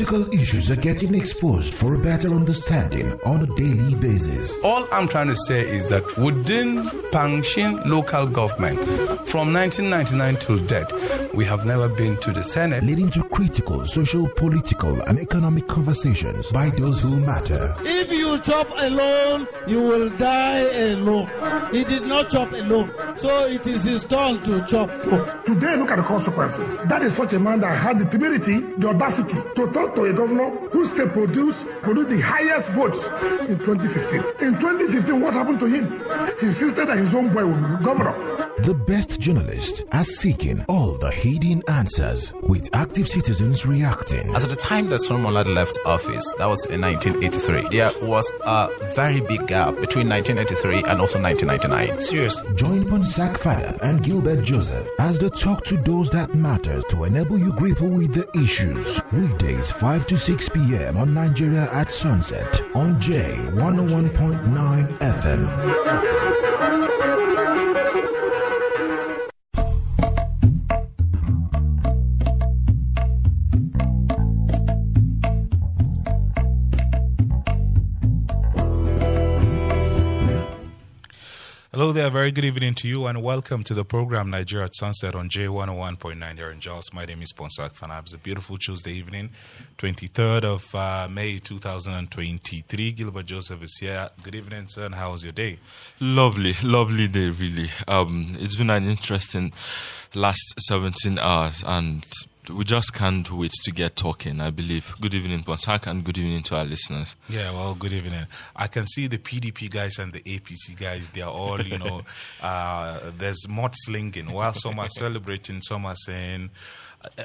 Critical issues are getting exposed for a better understanding on a daily basis. All I'm trying to say is that within Pankshin local government, from 1999 till date, we have never been to the Senate. Leading to critical, social, political, and economic conversations by those who matter. If you chop alone, you will die alone. He did not chop alone, so it is his turn to chop too. Today, look at the consequences. That is such a man that had the temerity, the audacity to talk to a governor who still produced, produced the highest votes in 2015. In 2015, what happened to him? He insisted that his own boy would be governor. The best journalists are seeking all the hidden answers with active citizens reacting. As at the time that Solomon Lar left office, that was in 1983, there was a very big gap between 1983 and also 1999. Seriously. Join Ponsak Fanap and Gilbert Joseph as they talk to those that matter to enable you grapple with the issues. Weekdays 5 to 6 p.m. on Nigeria at sunset on J101.9 FM. Hello there, very good evening to you, and welcome to the program Nigeria at Sunset on J101.9 here in Jos. My name is Ponsak Fanap. It's a beautiful Tuesday evening, 23rd of uh, May 2023. Gilbert Joseph is here. Good evening, sir, and how was your day? Lovely, lovely day, really. Um, it's been an interesting last 17 hours, and we just can't wait to get talking, I believe. Good evening, Ponsak, and good evening to our listeners. Yeah, well, good evening. I can see the PDP guys and the APC guys, they are all, you know, uh, there's mudslinging. While some are celebrating, some are saying.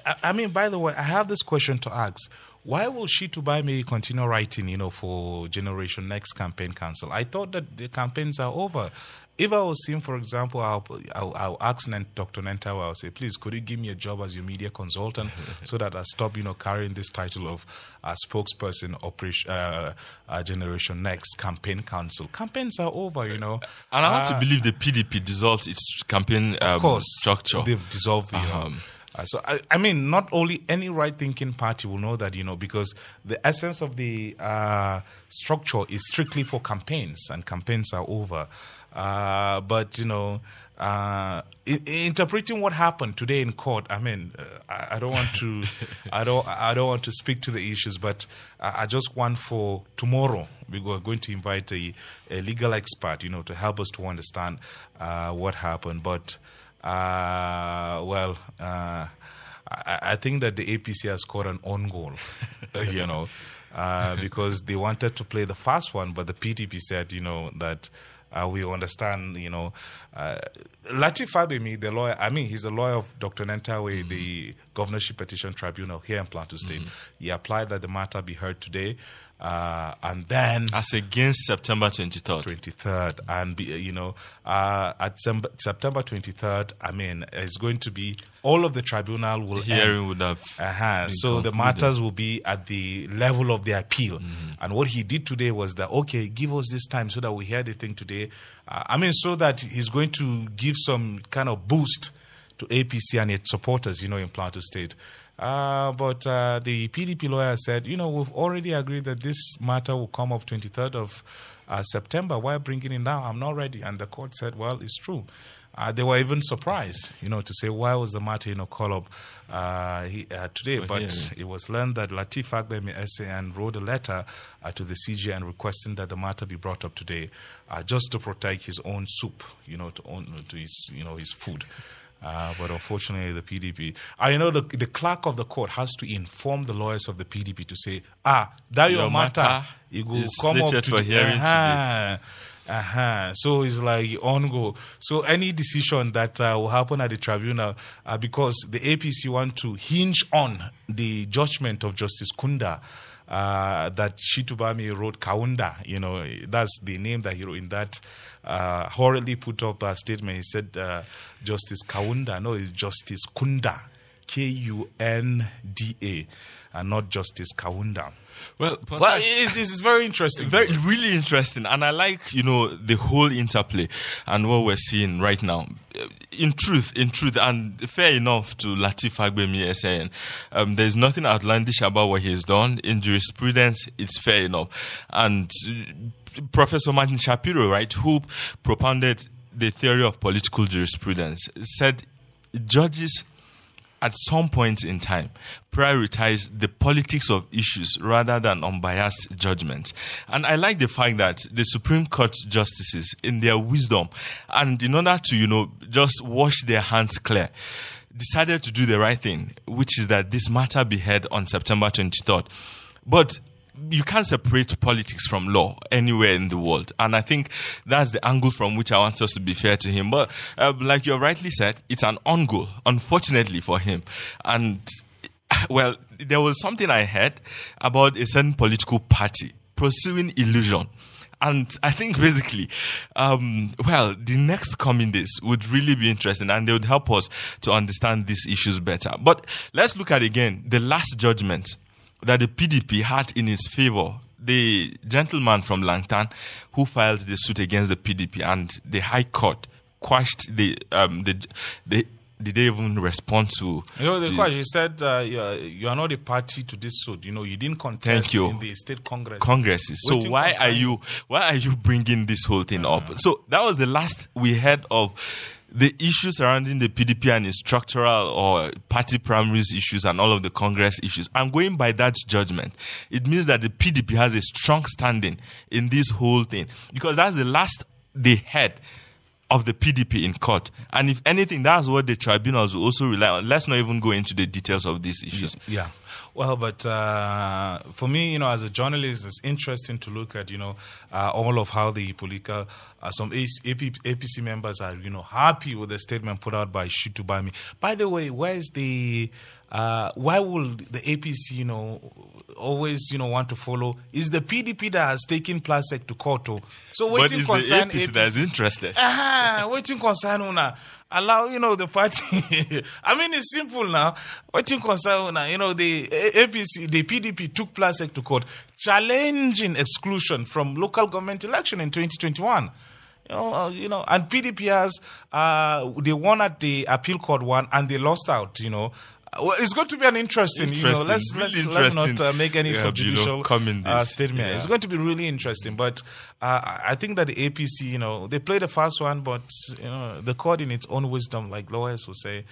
I, I mean, by the way, I have this question to ask. Why will she to buy me continue writing, you know, for Generation Next Campaign Council? I thought that the campaigns are over. If I was him, for example, I'll, I'll, I'll ask Dr. Nentawe, I'll say, please, could you give me a job as your media consultant so that I stop, you know, carrying this title of uh, spokesperson, operation, uh, uh, Generation Next Campaign Council. Campaigns are over, you know. And I want to believe the PDP dissolved its campaign um, of course, structure. They've dissolved, you know. Um, Uh, so I, I mean, not only any right-thinking party will know that, you know, because the essence of the uh, structure is strictly for campaigns, and campaigns are over. Uh, but you know, uh, interpreting what happened today in court, I mean, uh, I, I don't want to, I don't, I don't want to speak to the issues, but I, I just want for tomorrow we are going to invite a, a legal expert, you know, to help us to understand uh, what happened. But uh, well, uh, I, think that the APC has scored an own goal, you know, because they wanted to play the fast one, but the PDP said, you know, that uh, we understand, you know. Uh, Lateef Fagbemi, the lawyer, I mean, he's the lawyer of Dr. Nentawe, the Governorship Petition Tribunal here in Plateau State. He applied that the matter be heard today, uh, and then as against September 23rd. 23rd and be, you know uh, at Sem- September 23rd I mean it's going to be all of the tribunal will hearing end. would have uh-huh. so the matters will be at the level of the appeal and what he did today was that okay give us this time so that we hear the thing today uh, I mean so that he's going to give some kind of boost to APC and its supporters, you know, in Plateau State. Uh, but uh, the PDP lawyer said, you know, we've already agreed that this matter will come up 23rd of uh, September. Why bringing it now? I'm not ready. And the court said, well, it's true. Uh, they were even surprised, you know, to say why was the matter, you know, called up uh, he, uh, today. For but hearing. it was learned that Lateef Fagbemi SAN wrote a letter uh, to the CJ and requesting that the matter be brought up today, uh, just to protect his own soup, you know, to own to his, you know, his food. Uh, but unfortunately, the PDP. I know the the clerk of the court has to inform the lawyers of the PDP to say, ah, that your, Your matter, matter it will come up to for the- hearing today. uh-huh. Uh-huh. So it's like on go. So any decision that uh, will happen at the tribunal, uh, because the APC want to hinge on the judgment of Justice Kunda, uh, that Shitubami wrote Kaunda, you know, that's the name that he wrote in that uh, horribly put up a statement. He said uh, Justice Kaunda, no, it's Justice Kunda, K U N D A, and not Justice Kaunda. Well, well, it's, it's very interesting. Very, really interesting. And I like, you know, the whole interplay and what we're seeing right now. In truth, in truth, and fair enough to Lateef Fagbemi saying, um, there's nothing outlandish about what he's done. In jurisprudence, it's fair enough. And uh, Professor Martin Shapiro, right, who propounded the theory of political jurisprudence, said judges at some point in time prioritize the politics of issues rather than unbiased judgment. And I like the fact that the Supreme Court justices, in their wisdom and in order to, you know, just wash their hands clear, decided to do the right thing, which is that this matter be heard on September 23rd. But you can't separate politics from law anywhere in the world. And I think that's the angle from which I want us to be fair to him. But uh, like you rightly said, it's an on goal, unfortunately for him. And well, there was something I heard about a certain political party pursuing illusion. And I think basically, um, well, the next coming days would really be interesting and they would help us to understand these issues better. But let's look at again the last judgment that the PDP had in its favor the gentleman from Langtang who filed the suit against the PDP and the High Court quashed the um, the the did they even respond to? You know, the, the question, he said, uh, you, are, you, are, not a party to this suit. You know, you didn't contest you. in the state congress. Congresses. So why are you why are you bringing this whole thing uh-huh. up? So that was the last we heard of the issues surrounding the PDP and its structural or party primaries issues and all of the Congress issues. I'm going by that judgment. It means that the PDP has a strong standing in this whole thing because that's the last they had of the PDP in court. And if anything, that's what the tribunals will also rely on. Let's not even go into the details of these issues. Yeah. Well, but uh, for me, you know, as a journalist, it's interesting to look at, you know, uh, all of how the political, uh, some APC members are, you know, happy with the statement put out by Shittu Bami. By the way, where's the, uh, why will the APC, you know, always, you know, want to follow is the PDP that has taken PLASIEC to court. Oh. So waiting but concern the APC, APC that's interested. Uh-huh, waiting concern una allow you know the party. I mean, it's simple now. Waiting concern una you know the APC, the PDP took PLASIEC to court, challenging exclusion from local government election in 2021. You know, uh, you know, and PDP has uh, they won at the appeal court one and they lost out. You know, well, it's going to be an interesting, interesting you know, let's, let's, let's not uh, make any yeah, subjudicial you know, uh, statement. Yeah. It's going to be really interesting. But uh, I think that the APC, you know, they played the first one, but, you know, the court in its own wisdom, like lawyers will say,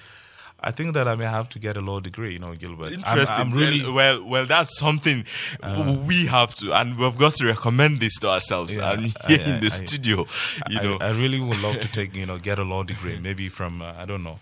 I think that I may have to get a law degree, you know, Gilbert. Interesting. I'm, I'm really well, well, well. That's something uh, we have to, and we've got to recommend this to ourselves. Yeah, and here I, I, in the I, studio, you know, I really would love to take, you know, get a law degree, maybe from uh, I don't know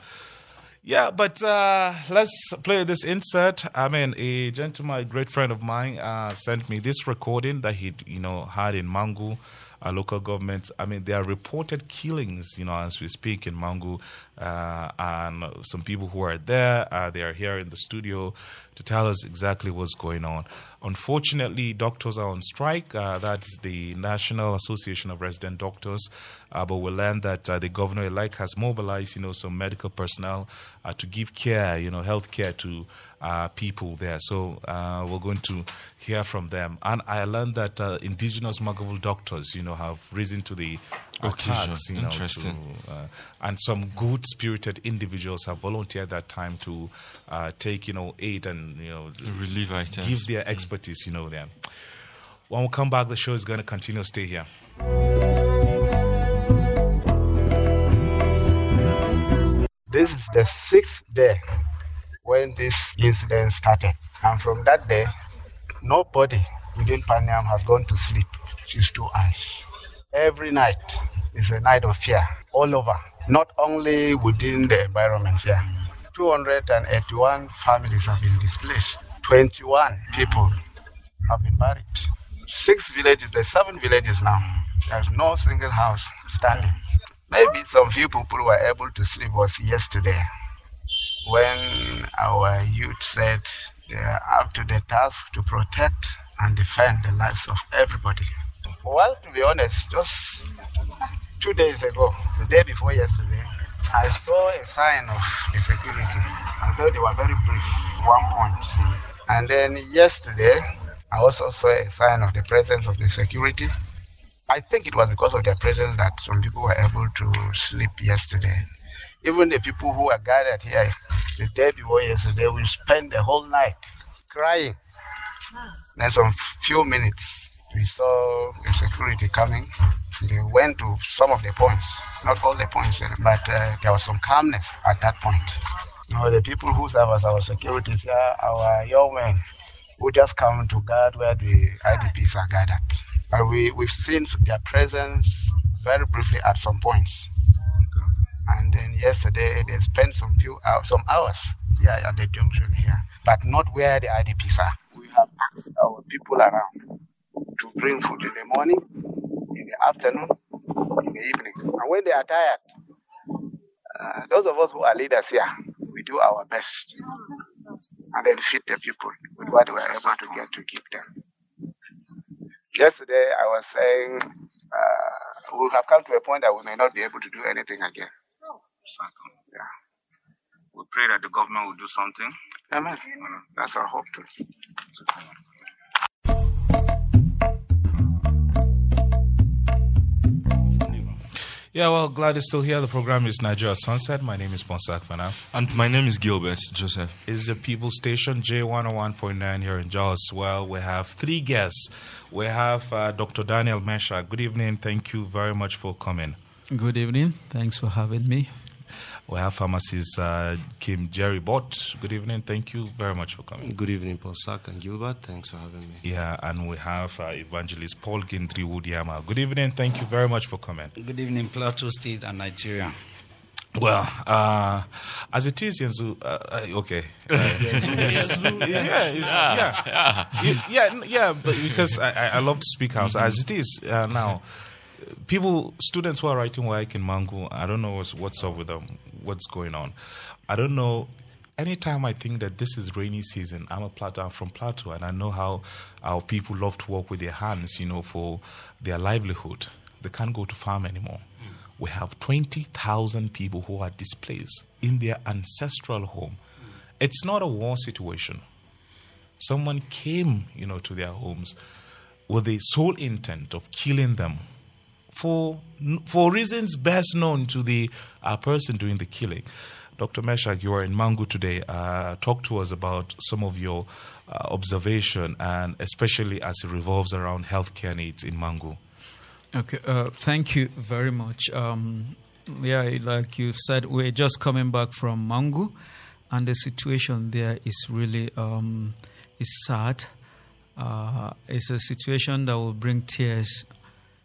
yeah, but uh, let's play this insert. I mean, a gentleman, a great friend of mine, uh, sent me this recording that he, you know, had in Mangu, a local government. I mean, there are reported killings, you know, as we speak in Mangu, uh, and some people who are there, uh, they are here in the studio to tell us exactly what's going on. Unfortunately, doctors are on strike. Uh, that's the National Association of Resident Doctors. Uh, but we learned that uh, the governor elect has mobilized, you know, some medical personnel uh, to give care, you know, health care to uh, people there. So uh, we're going to hear from them. And I learned that indigenous Mwaghavul doctors, you know, have risen to the attacks, you know, Interesting. To, and some good spirited individuals have volunteered that time to uh, take, you know, aid and, you know, relief items. give their expertise expertise, you know them. When we come back, the show is going to continue. Stay here. This is the sixth day when this incident started. And from that day, nobody within Panyam has gone to sleep since two hours. Every night is a night of fear all over, not only within the environments here. 281 families have been displaced. 21 people have been buried. Six villages, there's seven villages now. There's no single house standing. Maybe some few people were able to sleep was yesterday when our youth said they are up to the task to protect and defend the lives of everybody. Well, to be honest, just two days ago, the day before yesterday, I saw a sign of insecurity, although they were very brief one point. And then yesterday, I also saw a sign of the presence of the security. I think it was because of their presence that some people were able to sleep yesterday. Even the people who were gathered here the day before yesterday, we spent the whole night crying. Then some few minutes, we saw security coming. They went to some of the points, not all the points, but uh, there was some calmness at that point. Now, the people who serve as our security our young men who just come to guard where the IDPs are gathered. But we, we've seen their presence very briefly at some points. And then yesterday they spent some few hours, some hours here at the junction here, but not where the IDPs are. We have asked our people around to bring food in the morning, in the afternoon, in the evenings. And when they are tired, uh, those of us who are leaders here, we do our best and then feed the people with what we are able to get to give them. Yesterday, I was saying uh, we have come to a point that we may not be able to do anything again. Yeah. We pray that the government will do something. Amen. That's our hope too. Yeah, well, glad you're still here. The program is Nigeria Sunset. My name is Ponsak Fanap. And my name is Gilbert Joseph. It's the People Station, J101.9 here in Jos. Well, we have three guests. We have uh, Dr. Daniel Meshak. Good evening. Thank you very much for coming. Good evening. Thanks for having me. We have pharmacist uh, Kim Jerry Bott. Good evening. Thank you very much for coming. Good evening, Ponsak and Gilbert. Thanks for having me. Yeah, and we have uh, evangelist Paul Gindiri Wudeama. Good evening. Thank you very much for coming. Good evening, Plateau State and Nigeria. Well, uh, as it is, Yanzu, uh, uh, okay. Uh, yes. yeah, yeah, yeah, yeah, yeah, but because I, I love to speak house. As it is uh, now, people, students who are writing work in Mangu, I don't know what's, what's up with them, what's going on. I don't know. Anytime I think that this is rainy season, I'm a Plateau, I'm from Plateau, and I know how our people love to work with their hands, you know, for their livelihood. They can't go to farm anymore. We have 20,000 people who are displaced in their ancestral home. It's not a war situation. Someone came, you know, to their homes with the sole intent of killing them for for reasons best known to the uh, person doing the killing. Dr. Meshak, you are in Mangu today. Uh, talk to us about some of your uh, observation and especially as it revolves around healthcare needs in Mangu. Okay, uh, thank you very much. Um, yeah, like you said, we're just coming back from Mangu, and the situation there is really um, is sad. Uh, it's a situation that will bring tears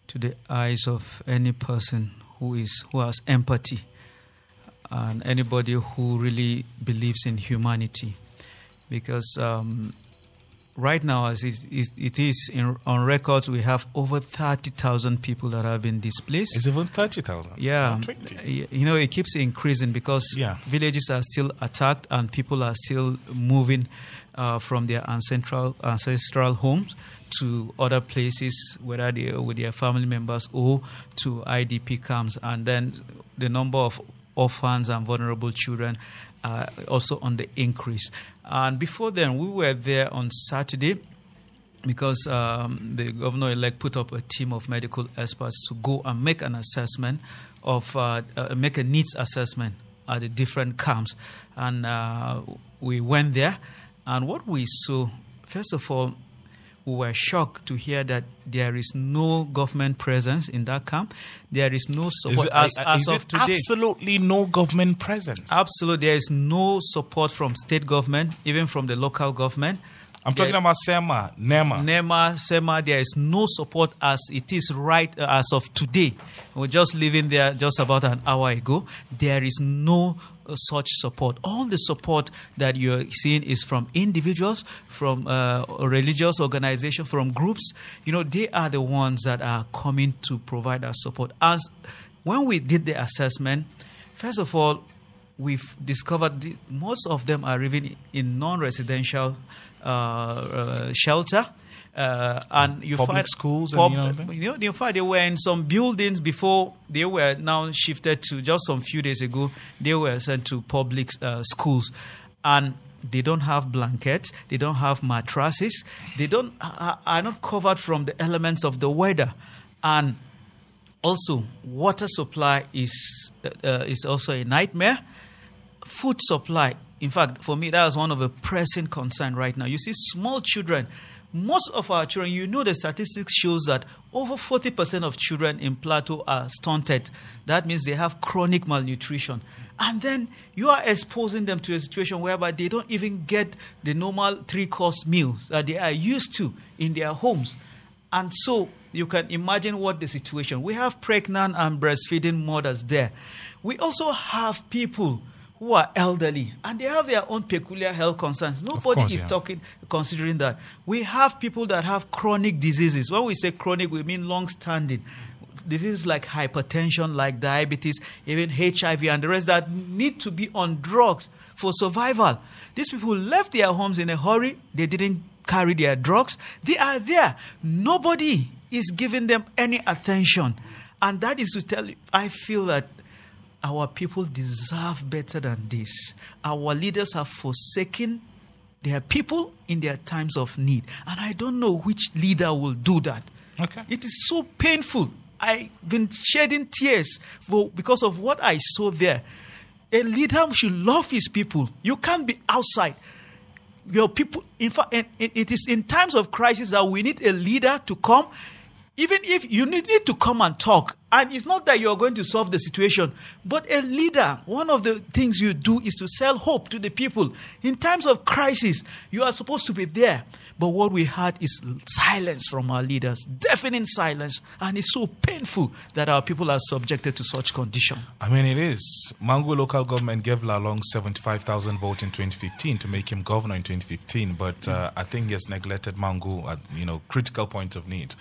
to the eyes of any person who is who has empathy and anybody who really believes in humanity, because um, right now, as it, it is in, on records, we have over 30,000 people that have been displaced. It's even 30,000. Yeah. You know, it keeps increasing because yeah. villages are still attacked and people are still moving uh, from their ancestral, ancestral homes to other places, whether they are with their family members or to IDP camps. And then the number of orphans and vulnerable children are also on the increase. And before then, we were there on Saturday because um, the governor elect put up a team of medical experts to go and make an assessment of uh, uh, make a needs assessment at the different camps, and uh, we went there. And what we saw, first of all, we were shocked to hear that there is no government presence in that camp. There is no support it, as, as is of today. Absolutely no government presence. Absolutely, there is no support from state government, even from the local government. I'm There- talking about SEMA, NEMA. NEMA, SEMA, there is no support as it is right uh, as of today. We're just living there just about an hour ago. There is no such support. All the support that you're seeing is from individuals, from uh, religious organizations, from groups. You know, they are the ones that are coming to provide us support. As when we did the assessment, first of all, we've discovered the, most of them are living in non-residential uh, uh, shelter. Uh, and you Public find schools and you know you fact, they were in some buildings before they were now shifted to just some few days ago. They were sent to public uh, schools, and They don't have blankets. They don't have mattresses. They don't are are not covered from the elements of the weather, and also water supply is uh, is also a nightmare. Food supply, in fact, for me, that is one of the pressing concern right now. You see, small children. Most of our children, you know, the statistics shows that over 40% of children in Plateau are stunted. That means they have chronic malnutrition. And then you are exposing them to a situation whereby they don't even get the normal three course meals that they are used to in their homes. And so you can imagine what the situation. We have pregnant and breastfeeding mothers there. We also have people who are elderly and they have their own peculiar health concerns. Nobody course, is yeah. talking considering that. We have people that have chronic diseases. When we say chronic, we mean long standing. Diseases like hypertension, like diabetes, even HIV, and the rest that need to be on drugs for survival. These people left their homes in a hurry. They didn't carry their drugs. They are there. Nobody is giving them any attention. And that is to tell you, I feel that our people deserve better than this. Our leaders have forsaken their people in their times of need. And I don't know which leader will do that. Okay. It is so painful. I've been shedding tears for, because of what I saw there. A leader should love his people. You can't be outside. Your people, in fact, and it it is in times of crisis that we need a leader to come. Even if you need, to come and talk, and it's not that you're going to solve the situation, but a leader, one of the things you do is to sell hope to the people. In times of crisis, you are supposed to be there. But what we had is silence from our leaders, deafening silence, and it's so painful that our people are subjected to such condition. I mean, it is. Mangu local government gave Lalong 75,000 votes in 2015 to make him governor in 2015, but uh, I think he has neglected Mangu at, you know, critical point of need.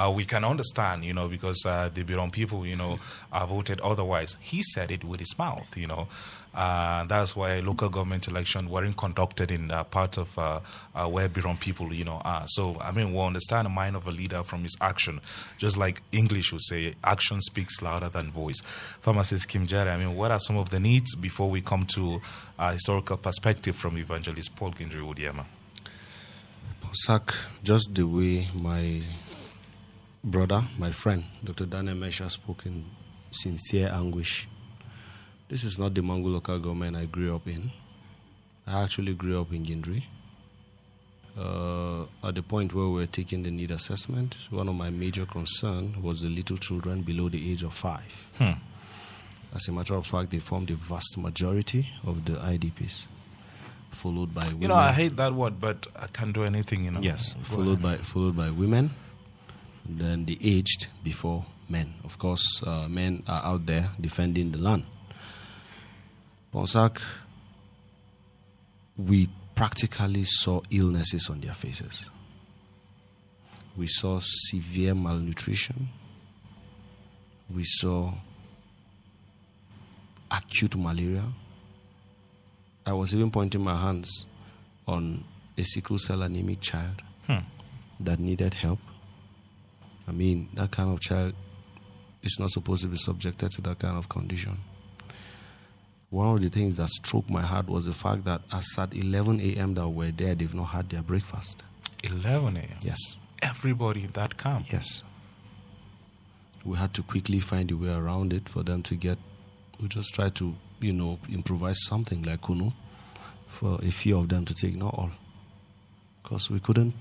Uh, we can understand, you know, because uh, the Berom people, you know, uh, voted otherwise. He said it with his mouth, you know. Uh, that's why local government election weren't conducted in uh, part of uh, uh, where Berom people, you know, are. So, I mean, we understand the mind of a leader from his action. Just like English would say, action speaks louder than voice. Pharmacist Kim Jerry, I mean, what are some of the needs before we come to a historical perspective from Evangelist Paul Gindiri Wudeama? Sak, just the way my brother, my friend, Dr. Daniel Meshak spoke in sincere anguish. This is not the Mangu local government I grew up in. I actually grew up in Gindiri. Uh, at the point where we were taking the need assessment, one of my major concerns was the little children below the age of five. Hmm. As a matter of fact, they form the vast majority of the IDPs, followed by women. You know, I hate that word, but I can't do anything, you know. Yes, followed by followed by women, then the aged before men. Of course, uh, men are out there defending the land. Ponsak, we practically saw illnesses on their faces. We saw severe malnutrition. We saw acute malaria. I was even pointing my hands on a sickle cell anemic child Hmm. that needed help. I mean, that kind of child is not supposed to be subjected to that kind of condition. One of the things that struck my heart was the fact that as at 11 a.m. that we're there, they've not had their breakfast. 11 a.m. Yes. Everybody in that camp. Yes. We had to quickly find a way around it for them to get. We just tried to, you know, improvise something like kunu for a few of them to take, not all, because we couldn't,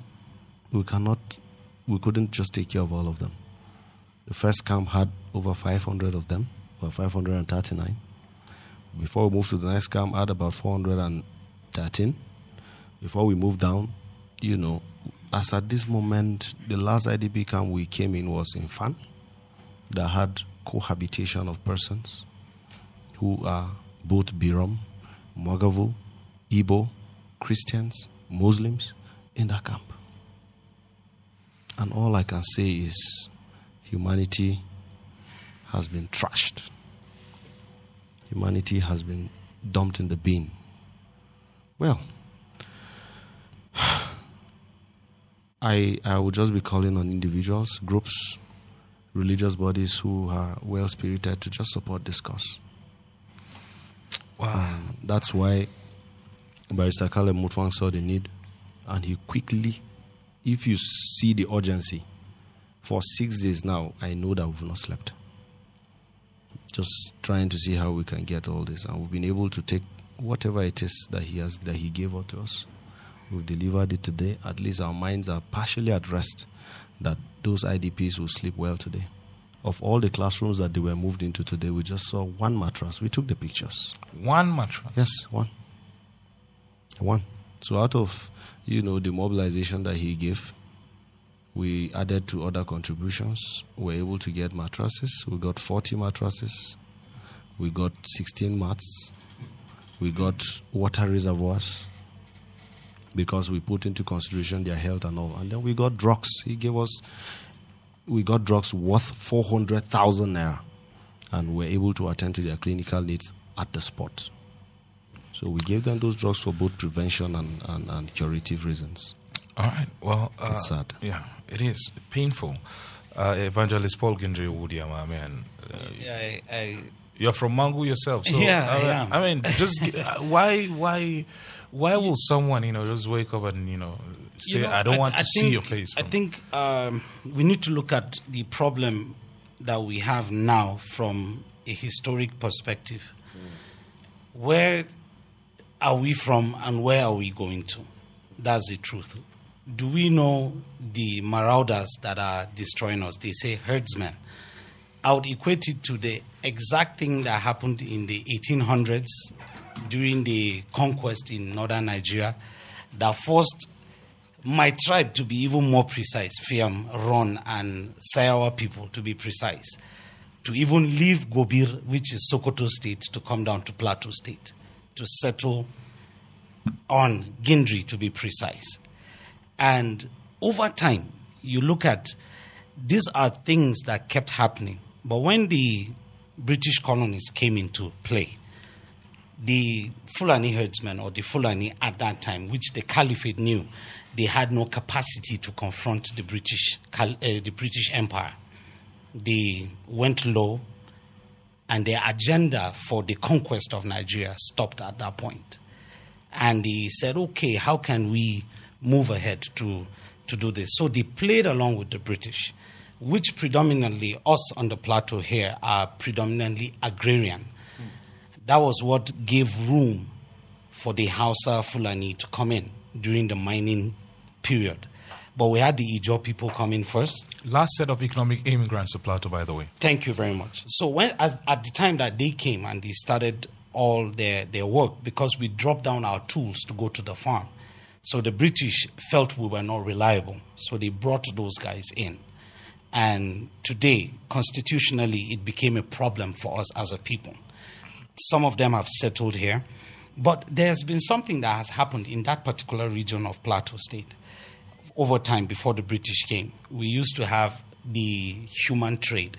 we cannot, we couldn't just take care of all of them. The first camp had over 500 of them, or 539. Before we moved to the next camp, had about 413. Before we moved down, you know, as at this moment, the last IDP camp we came in was in Fan, that had cohabitation of persons who are both Birom, Mwaghavul, Igbo, Christians, Muslims in that camp. And all I can say is humanity has been trashed. Humanity has been dumped in the bin. Well, I, I would just be calling on individuals, groups, religious bodies who are well spirited to just support this cause. Wow. Um, that's why Barrister Caleb Mutfwang saw the need, and he quickly, if you see the urgency, for six days now, I know that we've not slept. Just trying to see how we can get all this, and we've been able to take whatever it is that he has that he gave out to us. We've delivered it today. At least our minds are partially at rest that those IDPs will sleep well today. Of all the classrooms that they were moved into today, we just saw one mattress. We took the pictures. One mattress? Yes, one. One. So out of, you know, the mobilization that he gave, we added to other contributions. We were able to get mattresses. We got 40 mattresses. We got 16 mats. We got water reservoirs because we put into consideration their health and all. And then we got drugs. He gave us, we got drugs worth 400,000 naira. And we're able to attend to their clinical needs at the spot. So we gave them those drugs for both prevention and, and, and curative reasons. All right. Well, uh, it's sad. Yeah, it is painful. Uh, Evangelist Paul Gindiri Wudeama. Uh, yeah, I, I, you're from Mangu yourself, so yeah, I, I, mean, am. I mean, just uh, why, why, why will someone, you know, just wake up and you know say, You know, "I don't want to think, see your face"? I think um, we need to look at the problem that we have now from a historic perspective. Where are we from and where are we going to? That's the truth. Do we know the marauders that are destroying us? They say herdsmen. I would equate it to the exact thing that happened in the 1800s during the conquest in northern Nigeria that forced my tribe to be even more precise, Fiam, Ron, and Sayawa people to be precise, to even leave Gobir, which is Sokoto state, to come down to Plateau state, to settle on Gindiri, to be precise. And over time, you look at these are things that kept happening. But when the British colonies came into play, the Fulani herdsmen or the Fulani at that time, which the Caliphate knew, they had no capacity to confront the British, uh, the British Empire. They went low, and their agenda for the conquest of Nigeria stopped at that point. And he said, "Okay, how can we move ahead to to do this?" So they played along with the British, which predominantly us on the plateau here are predominantly agrarian hmm. that was what gave room for the Hausa Fulani to come in during the mining period. But we had the Ijo people come in first. Last set of economic immigrants to Plateau, by the way. Thank you very much. So when as, at the time that they came and they started all their, their work, because we dropped down our tools to go to the farm. So the British felt we were not reliable. So they brought those guys in. And today, constitutionally, it became a problem for us as a people. Some of them have settled here. But there's been something that has happened in that particular region of Plateau State over time before the British came. We used to have the human trade,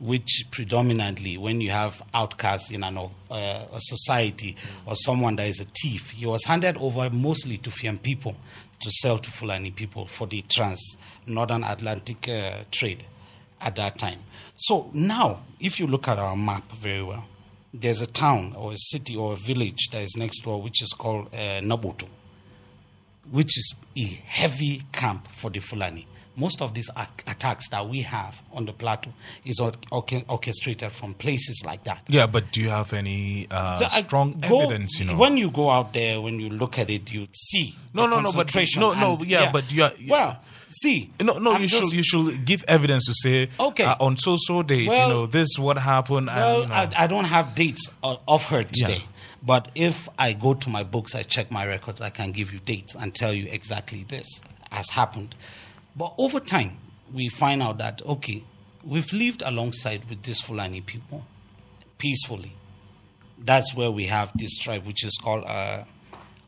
which predominantly, when you have outcasts in an, uh, a society or someone that is a thief, he was handed over mostly to Fiam people to sell to Fulani people for the trans northern Atlantic uh, trade at that time. So now, if you look at our map very well, there's a town or a city or a village that is next door which is called uh, Nabuto, which is a heavy camp for the Fulani. Most of these attacks that we have on the plateau is orchestrated from places like that. Yeah, but do you have any uh, so strong go, evidence? You know, when you go out there, when you look at it, you see no, no, no, but no, no, and, yeah, yeah, but you are well. See, no, no, I'm you just, should you should give evidence to say okay uh, on so so date, well, you know, this what happened. Well, and, you know. I, I, don't have dates of her today. Yeah. But if I go to my books, I check my records, I can give you dates and tell you exactly this has happened. But over time, we find out that, okay, we've lived alongside with these Fulani people peacefully. That's where we have this tribe, which is called uh,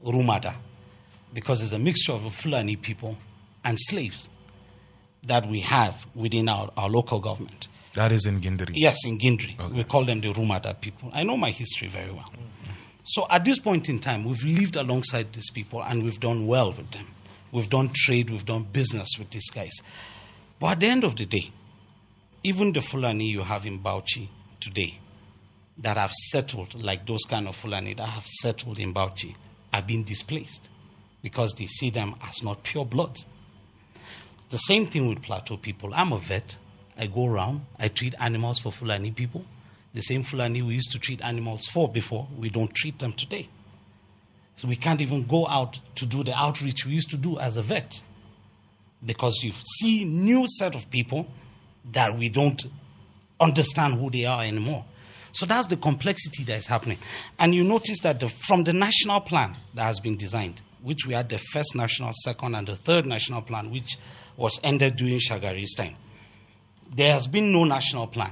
Rumada, because it's a mixture of Fulani people and slaves that we have within our, our local government. That is in Gindiri. Yes, in Gindiri. Okay. We call them the Rumada people. I know my history very well. So at this point in time, we've lived alongside these people and we've done well with them. We've done trade, we've done business with these guys. But at the end of the day, even the Fulani you have in Bauchi today that have settled, like those kind of Fulani that have settled in Bauchi, are being displaced because they see them as not pure blood. The same thing with plateau people. I'm a vet. I go around, I treat animals for Fulani people. The same Fulani we used to treat animals for before, we don't treat them today. So we can't even go out to do the outreach we used to do as a vet because you see new set of people that we don't understand who they are anymore. So that's the complexity that is happening. And you notice that the, from the national plan that has been designed, which we had the first national, second, and the third national plan, which was ended during Shagari's time, there has been no national plan.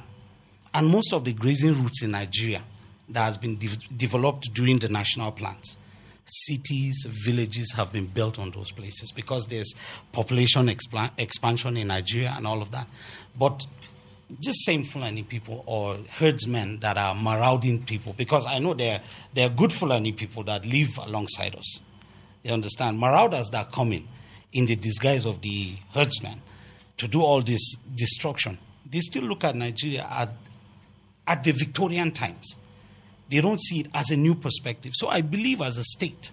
And most of the grazing routes in Nigeria that has been de- developed during the national plans, cities, villages have been built on those places because there's population expansion in Nigeria and all of that. But just same Fulani people or herdsmen that are marauding people, because I know there are good Fulani people that live alongside us. You understand? Marauders that come in in the disguise of the herdsmen to do all this destruction, they still look at Nigeria at, at the Victorian times. They don't see it as a new perspective. So I believe as a state,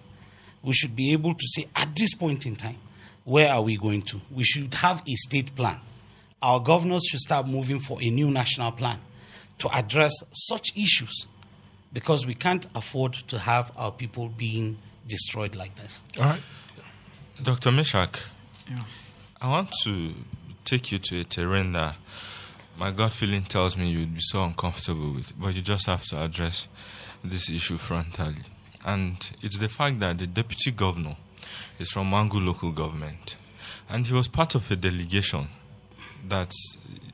we should be able to say at this point in time, where are we going to? We should have a state plan. Our governors should start moving for a new national plan to address such issues because we can't afford to have our people being destroyed like this. All right. Dr. Meshak, Yeah. I want to take you to a terrain that my gut feeling tells me you'd be so uncomfortable with, but you just have to address this issue frontally. And it's the fact that the deputy governor is from Mangu local government, and he was part of a delegation that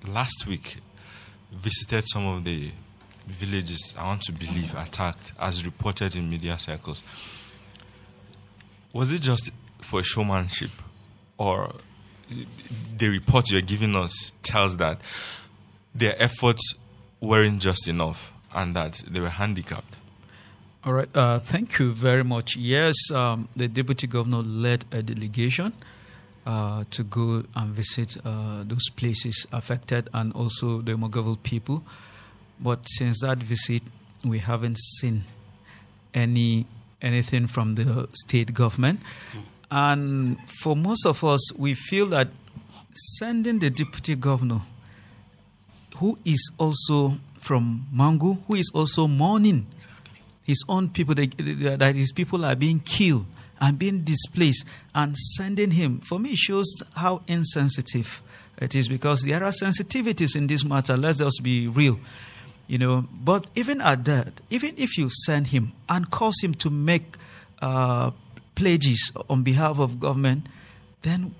last week visited some of the villages I want to believe attacked, as reported in media circles. Was it just for showmanship, or the report you're giving us tells that their efforts weren't just enough and that they were handicapped? All right. Uh, thank you very much. Yes, um, the deputy governor led a delegation uh, to go and visit uh, those places affected and also the Mwaghavul people. But since that visit, we haven't seen any anything from the state government. And for most of us, we feel that sending the deputy governor, who is also from Mangu, who is also mourning his own people, that his people are being killed and being displaced, and sending him, for me, shows how insensitive it is because there are sensitivities in this matter. Let's just be real. You know, but even at that, even if you send him and cause him to make uh, pledges on behalf of government, then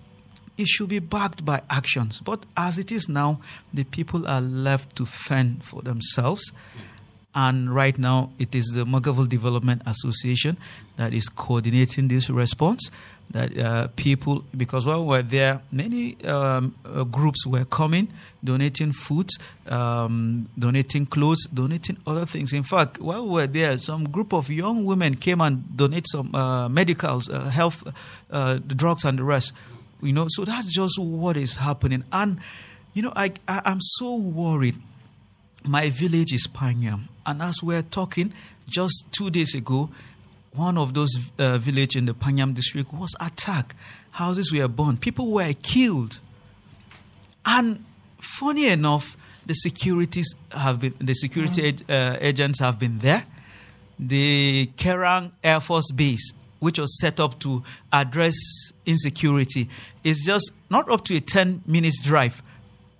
it should be backed by actions. But as it is now, the people are left to fend for themselves. And right now, it is the Mwaghavul Development Association that is coordinating this response. That uh, people, because while we were there, many um, uh, groups were coming, donating foods, um, donating clothes, donating other things. In fact, while we were there, some group of young women came and donated some uh, medicals, uh, health, uh, drugs, and the rest. You know, so that's just what is happening. And you know, I, I I'm so worried my village is Panyam. And as we're talking, just two days ago, one of those uh, village in the Panyam district was attacked. Houses were burned. People were killed. And funny enough, the securities have been the security uh, agents have been there. The Kerang Air Force Base, which was set up to address insecurity, is just not up to a 10 minutes drive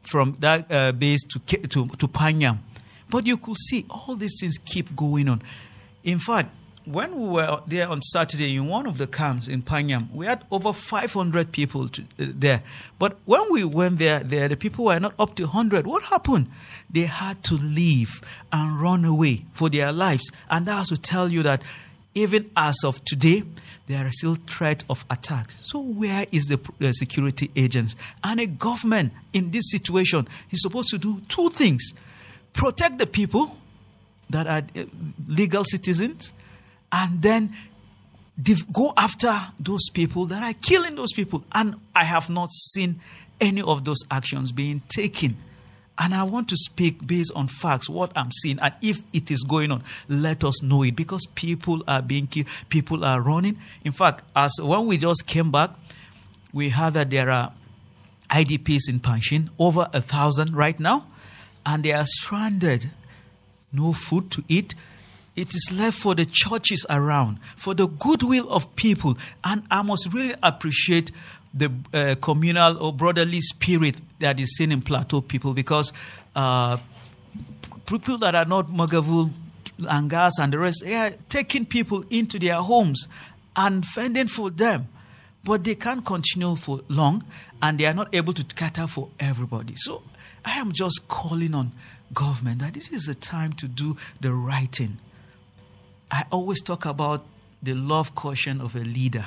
from that uh, base to, to, to Panyam. But you could see all these things keep going on. In fact, when we were there on Saturday in one of the camps in Panyam, we had over 500 people to, uh, there. But when we went there, there the people were not up to 100. What happened? They had to leave and run away for their lives. And that's to tell you that even as of today, there are still threats of attacks. So where is the uh, security agents and a government in this situation is supposed to do two things: protect the people that are uh, legal citizens, and then go after those people that are killing those people. And I have not seen any of those actions being taken. And I want to speak based on facts, what I'm seeing, and if it is going on, let us know it because people are being killed, people are running. In fact, as when we just came back, we heard that there are IDPs in Pankshin, over a thousand right now, and they are stranded. No food to eat. It is left for the churches around, for the goodwill of people. And I must really appreciate the uh, communal or brotherly spirit that is seen in plateau people because uh, people that are not Mwaghavul, Angas, and the rest, they are taking people into their homes and fending for them. But they can't continue for long and they are not able to cater for everybody. So I am just calling on government that this is the time to do the right thing. I always talk about the love caution of a leader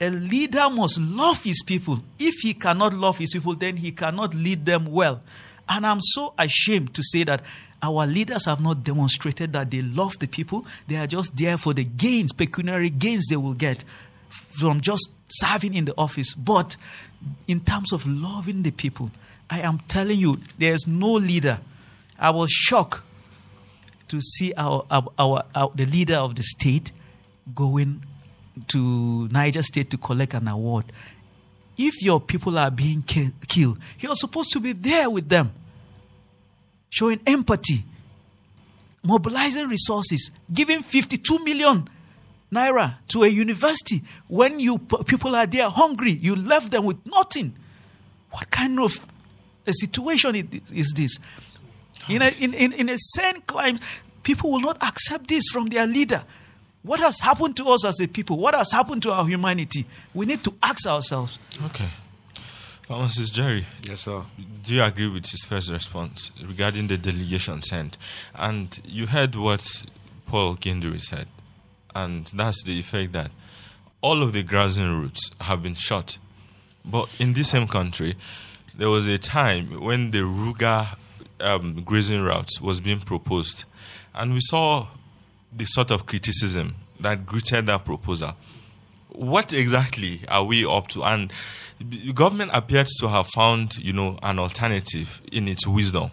a leader must love his people. If he cannot love his people, then he cannot lead them well. And I'm so ashamed to say that our leaders have not demonstrated that they love the people. They are just there for the gains, pecuniary gains they will get from just serving in the office. But in terms of loving the people, I am telling you, there's no leader. I was shocked to see our, our, our, our the leader of the state going to Niger State to collect an award. If your people are being ki- killed, you're supposed to be there with them, showing empathy, mobilizing resources, giving 52 million naira to a university when you people are there hungry. You left them with nothing. What kind of a situation is this? In a, in, in, in a sane climate, people will not accept this from their leader. What has happened to us as a people? What has happened to our humanity? We need to ask ourselves. Okay. Mrs. Jerry. Yes, sir. Do you agree with his first response regarding the delegation sent? And you heard what Paul Gindiri said, and that's the effect that all of the grazing routes have been shut. But in this same country, there was a time when the Ruga um, grazing route was being proposed, and we saw the sort of criticism that greeted that proposal. What exactly are we up to? And government appears to have found, you know, an alternative in its wisdom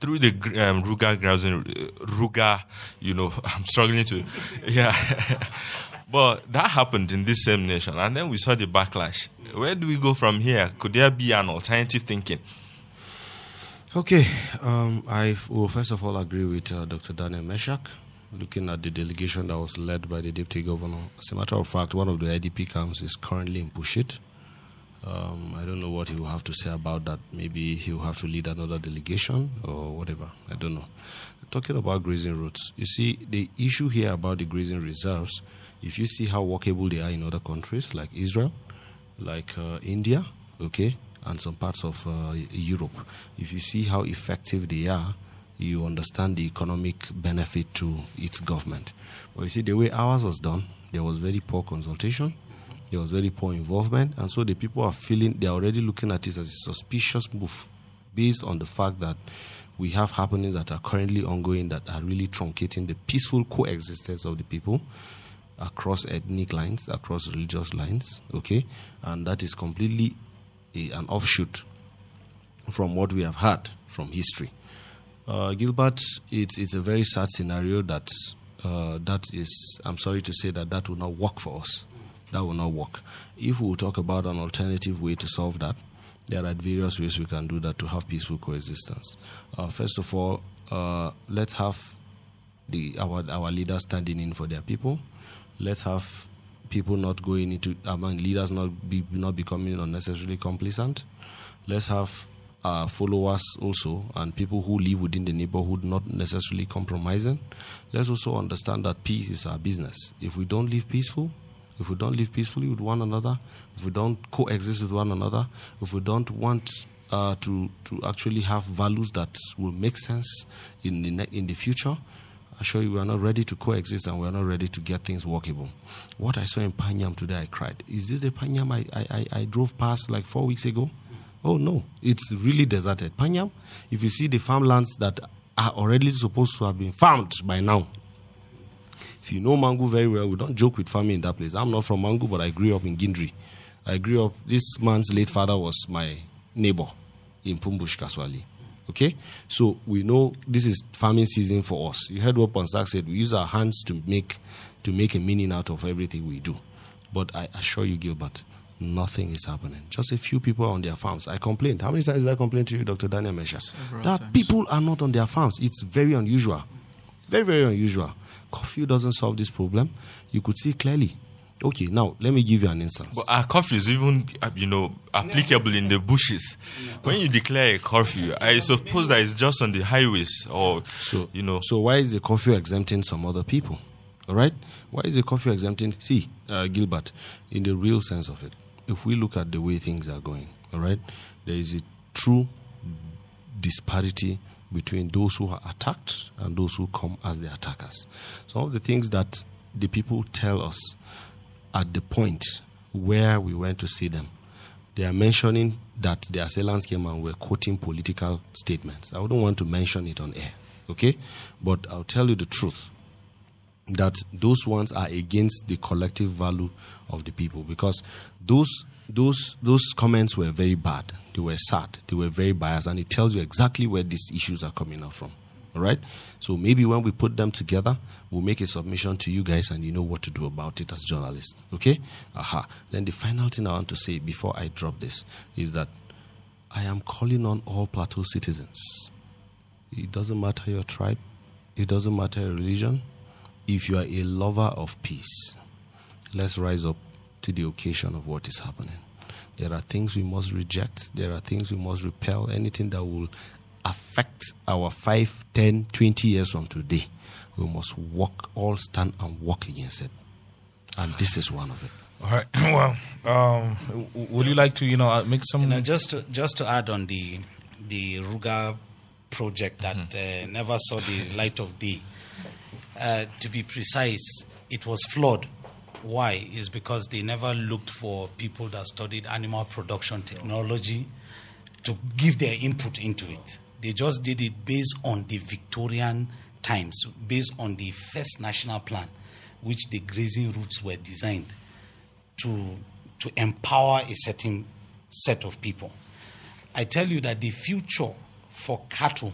through the um, Ruga grazing, Ruga, you know, I'm struggling to, yeah. but that happened in this same nation, and then we saw the backlash. Where do we go from here? Could there be an alternative thinking? Okay, um, I will first of all agree with uh, Dr. Daniel Meshak looking at the delegation that was led by the deputy governor. As a matter of fact, one of the IDP camps is currently in Pankshin. Um, I don't know what he will have to say about that. Maybe he will have to lead another delegation or whatever. I don't know. Talking about grazing routes, you see, the issue here about the grazing reserves, if you see how workable they are in other countries like Israel, like uh, India, okay, and some parts of uh, Europe, if you see how effective they are, you understand the economic benefit to its government. But you see, the way ours was done, there was very poor consultation, there was very poor involvement, and so the people are feeling they're already looking at it as a suspicious move based on the fact that we have happenings that are currently ongoing that are really truncating the peaceful coexistence of the people across ethnic lines, across religious lines, okay? And that is completely a, an offshoot from what we have had from history. Uh, Gilbert, it's, it's a very sad scenario that uh, that is, I'm sorry to say that that will not work for us. That will not work. If we talk about an alternative way to solve that, there are various ways we can do that to have peaceful coexistence. Uh, first of all, uh, let's have the our our leaders standing in for their people. Let's have people not going into among leaders not be not becoming unnecessarily complacent. Let's have followers also and people who live within the neighborhood not necessarily compromising. Let's also understand that peace is our business. If we don't live peaceful, if we don't live peacefully with one another, if we don't coexist with one another, if we don't want uh, to to actually have values that will make sense in the ne- in the future, I assure you we are not ready to coexist and we are not ready to get things workable. What I saw in Panyam today, I cried. Is this the Panyam I, I, I drove past like four weeks ago? Oh no, it's really deserted. Panyam, if you see the farmlands that are already supposed to have been farmed by now. If you know Mangu very well, we don't joke with farming in that place. I'm not from Mangu, but I grew up in Gindiri. I grew up, this man's late father was my neighbor in Pumbush Kaswali. Okay, so we know this is farming season for us. You heard what Ponsak said. We use our hands to make to make a meaning out of everything we do. But I assure you, Gilbert, nothing is happening. Just a few people are on their farms. I complained. How many times did I complain to you, Dr. Daniel Meshak? Several That times. people are not on their farms. It's very unusual. Very, very unusual. Curfew doesn't solve this problem. You could see clearly. Okay, now let me give you an instance. But our curfew is even, uh, you know, applicable in the bushes. When you declare a curfew, I suppose that it's just on the highways or, So you know. So why is the curfew exempting some other people? All right. Why is the curfew exempting? See, uh, Gilbert, in the real sense of it, if we look at the way things are going, all right, there is a true disparity between those who are attacked and those who come as the attackers. Some of the things that the people tell us at the point where we went to see them, they are mentioning that the assailants came and were quoting political statements. I wouldn't want to mention it on air, okay? But I'll tell you the truth that those ones are against the collective value of the people because those those those comments were very bad. They were sad. They were very biased, and it tells you exactly where these issues are coming out from. All right. So maybe when we put them together, we'll make a submission to you guys, and you know what to do about it as journalists. Okay. Aha. Then the final thing I want to say before I drop this is that I am calling on all plateau citizens. It doesn't matter your tribe. It doesn't matter your religion. If you are a lover of peace, let's rise up to the occasion of what is happening. There are things we must reject, there are things we must repel, anything that will affect our 5, 10, 20 years from today. We must walk, all stand and walk against it. And this is one of it. All right. Well, um, w- would you like to, you know, uh, make some? You know, just to, just to add on the the Ruga project that uh, never saw the light of day. Uh, to be precise, it was flawed. Why? Is because they never looked for people that studied animal production technology to give their input into it. They just did it based on the Victorian times, based on the first national plan, which the grazing routes were designed to, to empower a certain set of people. I tell you that the future for cattle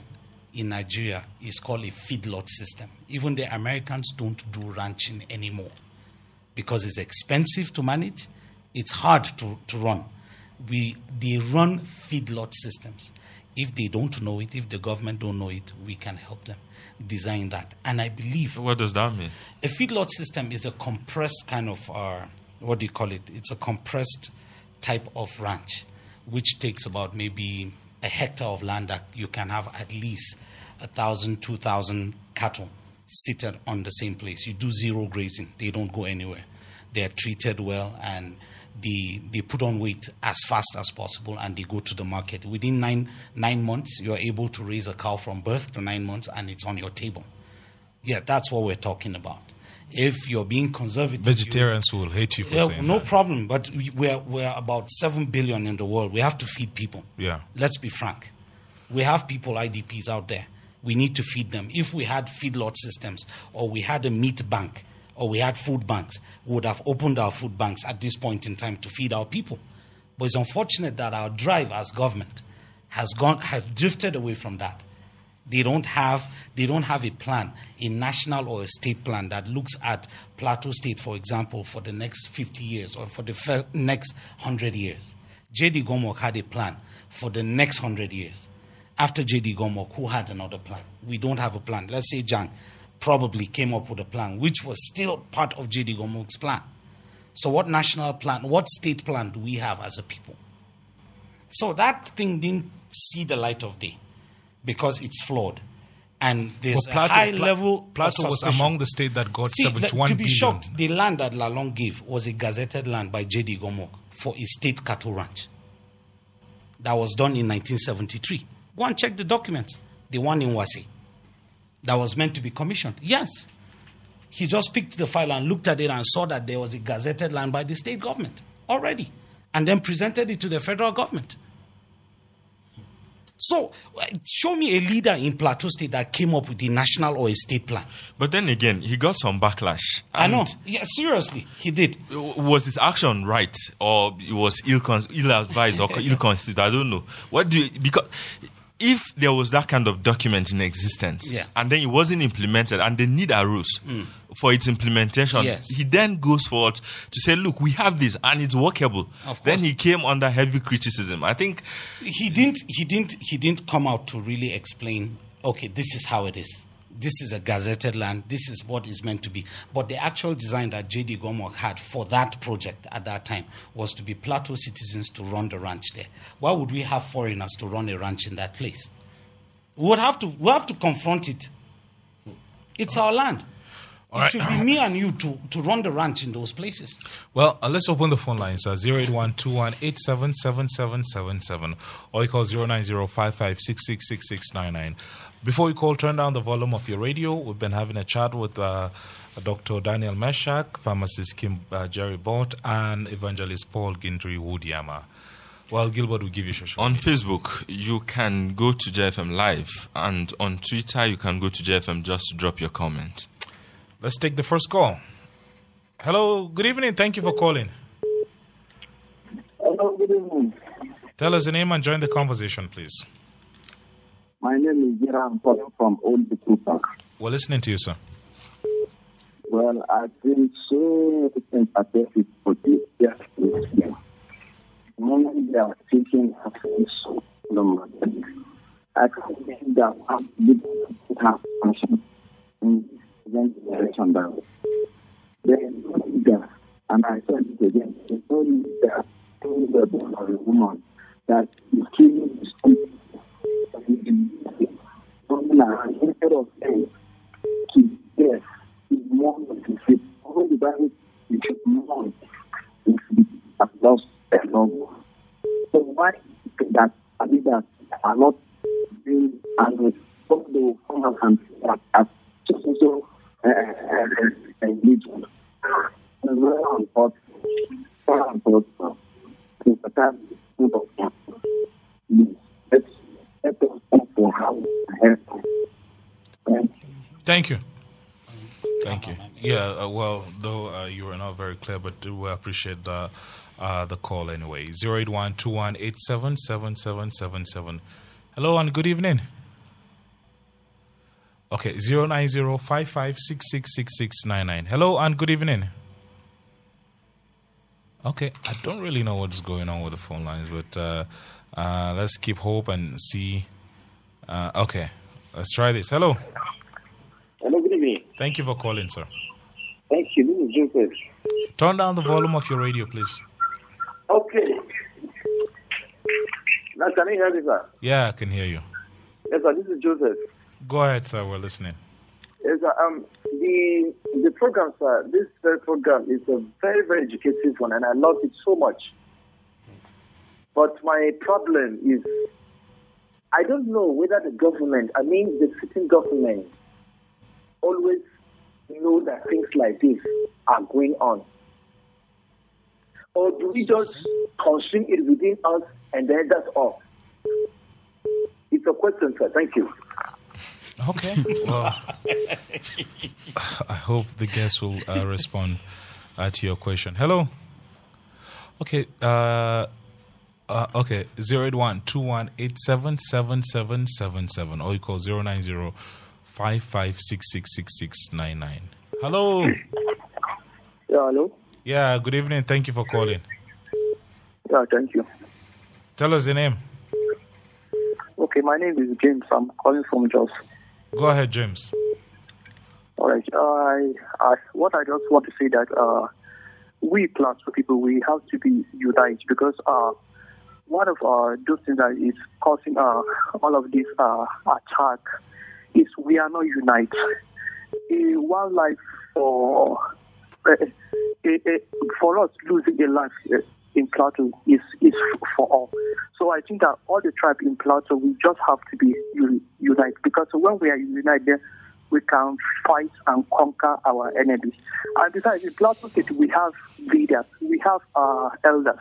in Nigeria is called a feedlot system. Even the Americans don't do ranching anymore because it's expensive to manage, it's hard to, to run. We, they run feedlot systems. If they don't know it, if the government don't know it, we can help them design that. And I believe What does that mean? a feedlot system is a compressed kind of, uh, what do you call it? It's a compressed type of ranch, which takes about maybe a hectare of land that you can have at least a thousand, two thousand cattle seated on the same place. You do zero grazing; they don't go anywhere. They are treated well, and they they put on weight as fast as possible, and they go to the market. Within nine nine months, you are able to raise a cow from birth to nine months, and it's on your table. Yeah, that's what we're talking about. If you're being conservative, you- Vegetarians will hate you for yeah, saying no that. problem. But we're we're about seven billion in the world. We have to feed people. Yeah. Let's be frank. We have people IDPs out there. We need to feed them. If we had feedlot systems, or we had a meat bank, or we had food banks, we would have opened our food banks at this point in time to feed our people. But it's unfortunate that our drive as government has gone has drifted away from that. They don't have they don't have a plan, a national or a state plan that looks at Plateau State, for example, for the next 50 years or for the next 100 years. JD Gomwalk had a plan for the next 100 years. After JD Gomwalk, who had another plan? We don't have a plan. Let's say Jang probably came up with a plan, which was still part of JD Gomwalk's plan. So, what national plan, what state plan do we have as a people? So, that thing didn't see the light of day because it's flawed. And there's Well, Plateau- a high Pla- level. Plateau was among the state that got See, 71 to be billion. shocked, the land that Lalong gave was a gazetted land by J.D. Gomwalk for a state cattle ranch. That was done in 1973. Go and check the documents. The one in Wase that was meant to be commissioned. Yes. He just picked the file and looked at it and saw that there was a gazetted land by the state government already and then presented it to the federal government. So, show me a leader in Plateau State that came up with the national or a state plan. But then again, he got some backlash. I know. Yeah, seriously, he did. Was his action right, or it was ill, ill advised or ill conceived? I don't know. What do you because if there was that kind of document in existence Yeah. and then it wasn't implemented and they need a rules hmm. for its implementation, Yes. he then goes forward to say, look, we have this and it's workable. Then he came under heavy criticism. I think he didn't he didn't he didn't come out to really explain okay this is how it is this is a gazetted land this is what is meant to be but the actual design that jd gomwalk had for that project at that time was to be plateau citizens to run the ranch there why would we have foreigners to run a ranch in that place we would have to we have to confront it it's our land All it right. should be me and you to, to run the ranch in those places Well, uh, let's open the phone lines. Uh, 08121877777 or you call 09055666699. Before you call, turn down the volume of your radio. We've been having a chat with uh, Dr. Daniel Meshak, pharmacist Kim uh, Jerry Bott, and evangelist Paul Gindiri Wudeama. Well, Gilbert will give you social on Facebook, you can go to JFM Live, and on Twitter, you can go to JFM just to drop your comment. Let's take the first call. Hello, good evening. Thank you for calling. Hello, good evening. Tell us your name and join the conversation, please. My name is calling from Old People Park. We're listening to you, sir. Well, I've been so sympathetic for this. The moment they are I feel so number. I can think that I'm to have function in the direction that then that and I said it again. It's only that only the born of a woman that is killing his people. Something like instead of saying to death is more than to fit. Although the Bible is more if we have lost a loved one. So why that leaders are not being angry? So they will come out and say that as so so so uh, uh, religion. It's very important. Very important. To protect people. Please, let's let us hope for how we help. Thank you. Thank you. Thank you. Yeah, uh, well, though uh, you were not very clear, but we appreciate the uh, the call anyway. Zero eight one two one eight seven seven seven seven seven. Hello and good evening. Okay, zero nine zero five five six six six six nine nine. Hello and good evening. Okay, I don't really know what's going on with the phone lines, but uh, uh, let's keep hope and see. Uh, okay, let's try this. Hello. Hello, good evening. Thank you for calling, sir. Thank you. This is Joseph. Turn down the volume of your radio, please. Okay. Now, can you hear me, sir? Yeah, I can hear you. Yes, sir. This is Joseph. Go ahead, sir. We're listening. Yes, sir. Um, the the program, sir. This uh, program is a very very educative one, and I love it so much. But my problem is, I don't know whether the government, I mean the sitting government, always know that things like this are going on, or do we just consume it within us and then that's all? It's a question, sir. Thank you. Okay. Well, I hope the guest will uh, respond uh, to your question. Hello. Okay. Uh, uh, okay. Zero eight one two one eight seven seven seven seven seven, or you call zero nine zero five five six six six six nine nine. Hello. Yeah, hello. Yeah. Good evening. Thank you for calling. Yeah, thank you. Tell us your name. Okay, my name is James. I'm calling from Jos. Go ahead, James. All right. I, I, what I just want to say that uh, we Plateau people, we have to be united because uh, one of uh, those things that is causing uh, all of this uh, attack is we are not united. A wildlife for uh, a, a, for us losing a life uh, in Plateau is is for all. So I think that all the tribe in Plateau we just have to be uni- united because when we are united, we can fight and conquer our enemies. And besides, in Plateau State we have leaders, we have uh, elders,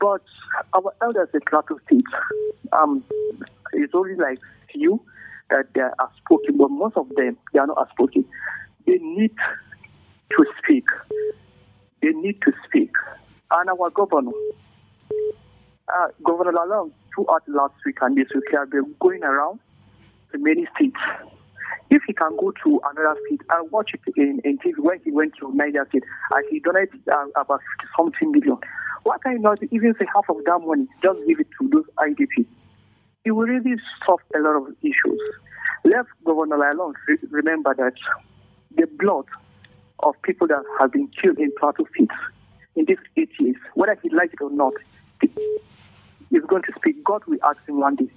but our elders in Plateau State, um, it's only like few that they are outspoken, but most of them they are not outspoken. They need to speak. They need to speak. And our governor, Uh, Governor Lalong throughout last week and this week, he has been going around to many states. If he can go to another state, I watch it in, in TV when he went to Niger State and he donated uh, about 50 something million. Why can he not even say half of that money, just give it to those IDP? It will really solve a lot of issues. Let Governor Lalong remember that the blood of people that have been killed in Plateau States in these eight years, whether he likes it or not, is going to speak. God will ask him one day.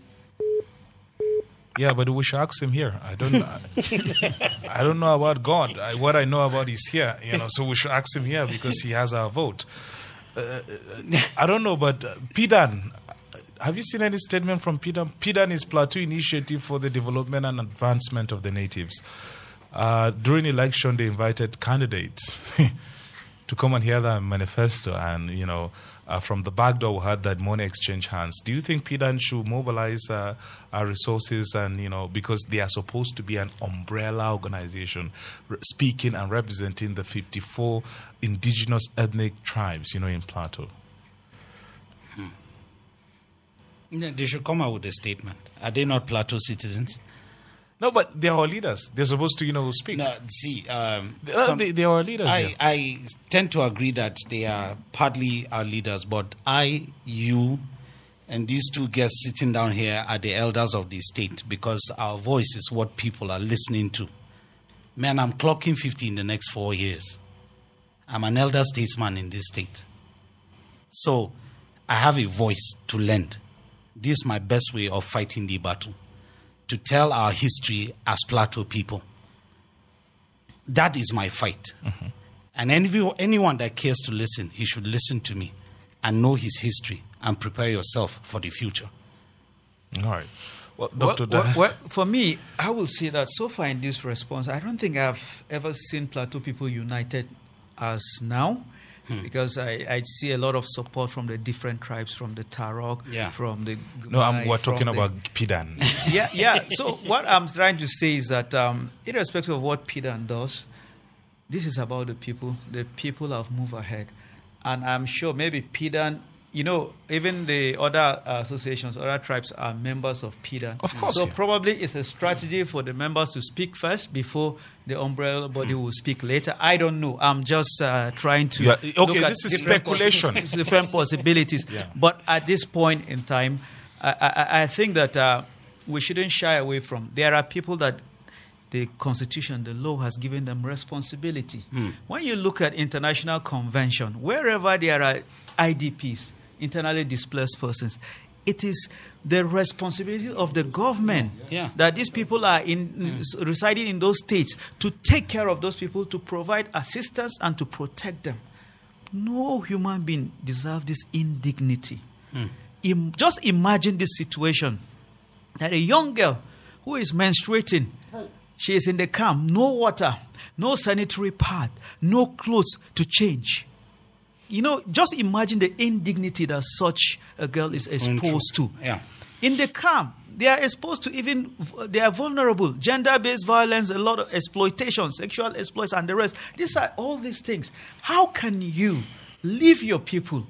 Yeah, but we should ask him here. I don't. I don't know about God. I, what I know about is here. You know, so we should ask him here because he has our vote. Uh, I don't know, but uh, PDAN. Have you seen any statement from PDAN? PDAN is Plateau Initiative for the Development and Advancement of the Natives. Uh, during election, they invited candidates to come and hear their manifesto, and you know, uh, from the back door, we heard that money exchange hands. Do you think PDAN should mobilize uh, our resources and, you know, because they are supposed to be an umbrella organization speaking and representing the 54 indigenous ethnic tribes, you know, in Plateau? Yeah, They should come out with a statement. Are they not Plateau citizens? No, but they're our leaders. They're supposed to, you know, speak. No, see, um, They- uh, they- they are our leaders, I. I tend to agree that they are partly our leaders, but I, you, and these two guests sitting down here are the elders of the state because our voice is what people are listening to. Man, I'm clocking 50 in the next four years. I'm an elder statesman in this state. So I have a voice to lend. This is my best way of fighting the battle to tell our history as Plateau people. That is my fight. Mm-hmm. And any, anyone that cares to listen, he should listen to me and know his history and prepare yourself for the future. All right. Well, Well, Dr. well, Da- well, for me, I will say that so far in this response, I don't think I've ever seen Plateau people united as now. Because I, I see a lot of support from the different tribes, from the Tarok, Yeah. from the. no, I'm, we're talking the- about PDAN. yeah, yeah. So what I'm trying to say is that, um, irrespective of what PDAN does, this is about the people. The people have moved ahead, and I'm sure maybe PDAN. You know, even the other associations, other tribes are members of PDAN. Of course, So yeah. probably it's a strategy for the members to speak first before the umbrella body will speak later. I don't know. I'm just uh, trying to. Yeah, okay, look this is speculation. possi- different possibilities. Yeah. But at this point in time, I, I, I think that uh, we shouldn't shy away from. There are people that the constitution, the law has given them responsibility. Hmm. When you look at international convention, wherever there are IDPs, internally displaced persons, it is the responsibility of the government Yeah. that these people are in, s- residing in those states to take care of those people, to provide assistance and to protect them. No human being deserves this indignity. Hmm. Im- just imagine this situation that a young girl who is menstruating, she is in the camp, no water, no sanitary pad, no clothes to change. You know, just imagine the indignity that such a girl is exposed to. Yeah. In the camp, they are exposed to even, they are vulnerable. Gender based violence, a lot of exploitation, sexual exploits, and the rest. These are all these things. How can you leave your people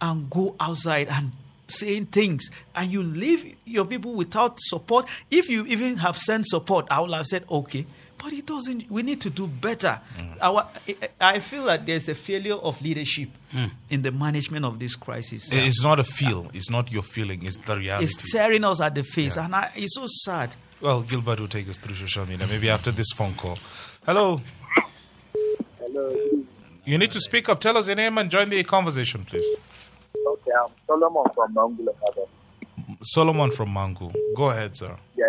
and go outside and saying things and you leave your people without support? If you even have sent support, I would have said, okay. But it doesn't. We need to do better. Our, I- I feel that there's a failure of leadership hmm. in the management of this crisis. It's not a feel. It's not your feeling. It's the reality. It's tearing us at the face, and I, it's so sad. Well, Gilbert will take us through social media. Maybe after this phone call. Hello. Hello. You need to speak up. Tell us your name and join the conversation, please. Okay, I'm Solomon from Angular Father. Solomon from Mangu. Go ahead, sir. Yeah.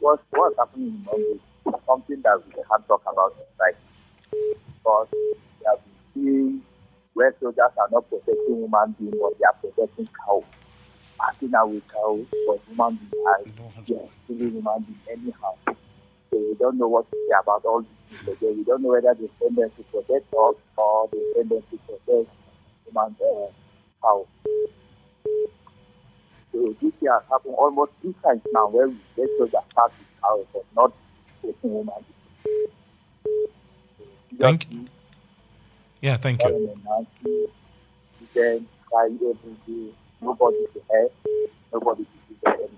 Was what's happening in Mongo is something that we can talk about right because we have been seeing where soldiers are not protecting human beings but they are protecting cows. Acting out with cows but human beings are yeah, killing human beings anyhow. So we don't know what to say about all these things again. We don't know whether they send them to protect us or they send them to protect human uh, cows. So this year has happened almost two times now where we get soldiers start with cows but not taking human. Thank you. Yeah, thank you. Government now to then by agency, nobody to help, nobody to do anything.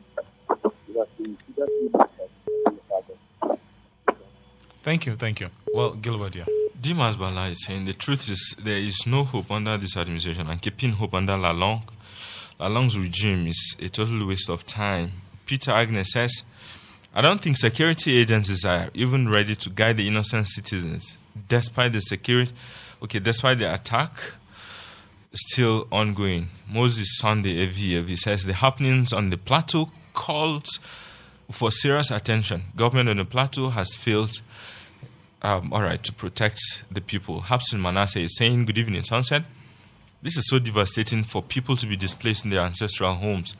Because we we just need help. Thank you, thank you. Well, Gilbert, yeah. Dimas Bala is saying the truth is there is no hope under this administration and keeping hope under Lalong. Lalong's regime is a total waste of time. Peter Agnes says, I don't think security agencies are even ready to guide the innocent citizens, despite the security, okay, despite the attack still ongoing. Moses Sunday AV says the happenings on the plateau calls for serious attention. Government on the plateau has failed um, all right, to protect the people. Hapsin Manasseh is saying, Good evening, Sunset. This is so devastating for people to be displaced in their ancestral homes.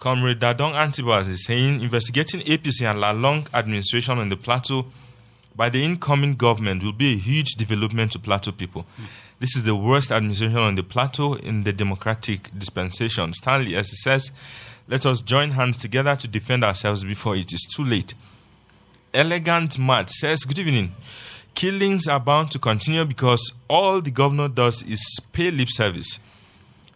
Comrade Dadong Antibas is saying, investigating APC and Lalong administration on the plateau by the incoming government will be a huge development to plateau people. This is the worst administration on the plateau in the democratic dispensation. Stanley, as he says, let us join hands together to defend ourselves before it is too late. Elegant Matt says, Good evening. Killings are bound to continue because all the governor does is pay lip service.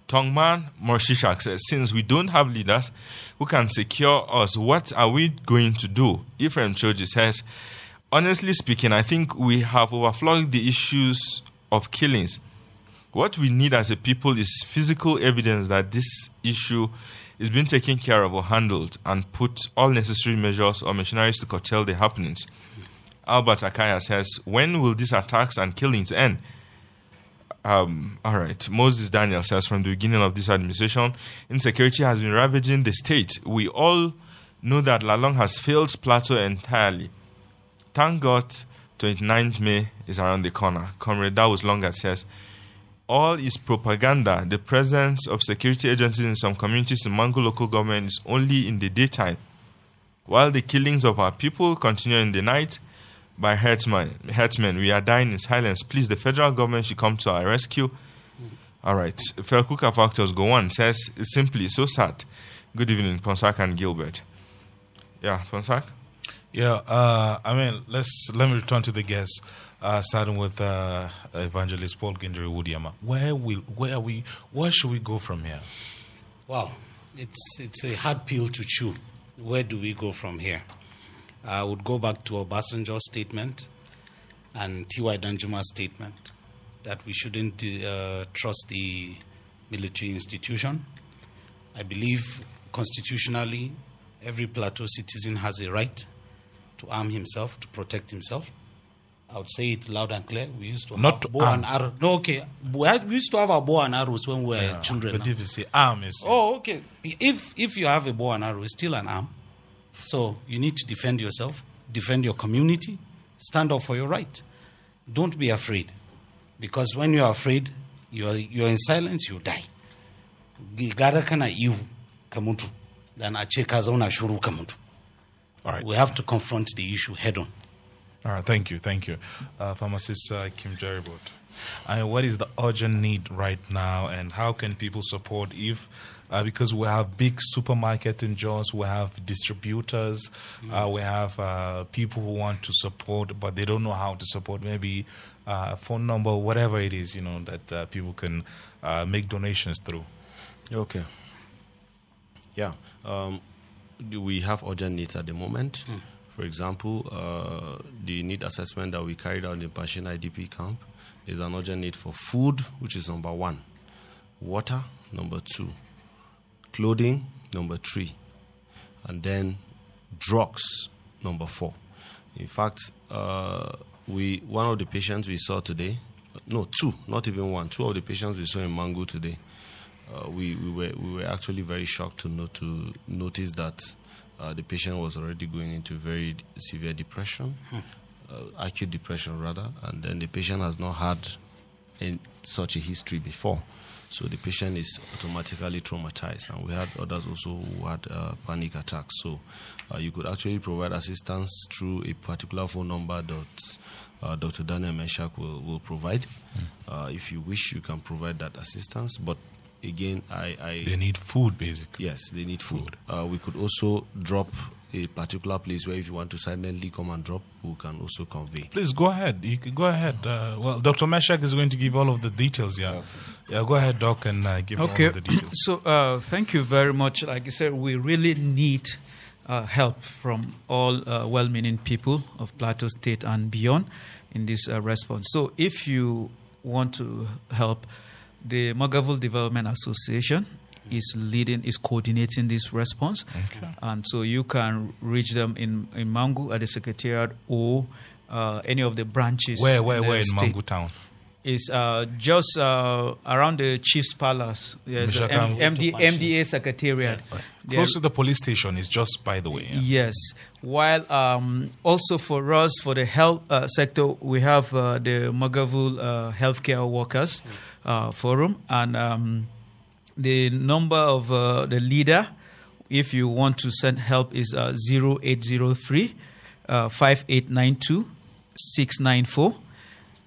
Tongman Morshishak says, Since we don't have leaders who can secure us, what are we going to do? Ephraim Choji says, Honestly speaking, I think we have overflowed the issues of killings. What we need as a people is physical evidence that this issue is being taken care of or handled and put all necessary measures or machineries to curtail the happenings. Albert Akaya says, When will these attacks and killings end? Um, all right. Moses Daniel says, From the beginning of this administration, insecurity has been ravaging the state. We all know that Lalong has failed Plateau entirely. Thank God 29th May is around the corner. Comrade Dawes Longa says, all is propaganda. The presence of security agencies in some communities in Mangu local government is only in the daytime, while the killings of our people continue in the night by herdsmen. Herdsmen, we are dying in silence. Please, the federal government should come to our rescue. All right. Felkuka Factors go on says it's simply so sad. Good evening, Ponsak and Gilbert. Yeah, Ponsak. Yeah, uh, I mean, let's let me return to the guests. Uh, starting with uh, Evangelist Paul Gindiri Wudeama. Where will where we where should we go from here? Well, it's it's a hard pill to chew. Where do we go from here? I would go back to Obasanjo's statement and T.Y. Danjuma's statement that we shouldn't uh, trust the military institution. I believe constitutionally every plateau citizen has a right to arm himself to protect himself. I would say it loud and clear. We used to Not have bow arm. and arrow. No, okay. We had- we used to have our bow and arrows when we were Yeah, children. but now. if you say arm, is Oh, okay. If if you have a bow and arrow, it's still an arm. So you need to defend yourself, defend your community, stand up for your right. Don't be afraid, because when you are afraid, you are you are in silence, you die. Gara kana ihu ka mutu, dan a ce ka zauna shuru ka mutu. All right. We have to confront the issue head on. All right, thank you, thank you. Uh, Pharmacist uh, Kim Jeribot. Mean, what is the urgent need right now, and how can people support if, uh, because we have big supermarket in Jos, we have distributors, uh, we have uh, people who want to support, but they don't know how to support. Maybe uh, a phone number, whatever it is, you know, that uh, people can uh, make donations through. Okay. Yeah. Um, do we have urgent needs at the moment? For example, uh, the need assessment that we carried out in Pankshin IDP camp is an urgent need for food, which is number one, water, number two, clothing, number three, and then drugs, number four. In fact, uh, we one of the patients we saw today, no, two, not even one, two of the patients we saw in Mangu today, uh, we, we were we were actually very shocked to know to notice that uh, the patient was already going into very severe depression, uh, acute depression rather, and then the patient has not had in such a history before. So the patient is automatically traumatized, and we had others also who had uh, panic attacks. So uh, you could actually provide assistance through a particular phone number that uh, Dr. Daniel Meshak will, will provide. Uh, if you wish, you can provide that assistance. But again, I, I They need food, basically. Yes, they need food. Uh, we could also drop a particular place where if you want to silently come and drop, we can also convey. Please go ahead. You can go ahead. Uh, well, Dr. Meshak is going to give all of the details. Yeah, yeah. Go ahead, Doc, and uh, give okay. all of the details. So, uh, thank you very much. Like you said, we really need uh, help from all uh, well-meaning people of Plateau State and beyond in this uh, response. So, if you want to help, the Mwaghavul Development Association is leading, is coordinating this response, Okay. and so you can reach them in in Mangu at the secretariat or uh, any of the branches. Where, where, where in state. Mangu town? Is uh, just uh, around the Chief's Palace. There's. M- MD, MDA Secretariat. They Close are- to the police station is just by the way. Yeah. Yes. While um, also for us, for the health uh, sector, we have uh, the Mwaghavul uh, Healthcare Workers uh, Forum, and um, the number of uh, the leader, if you want to send help, is uh, 0803 uh, 5892 694.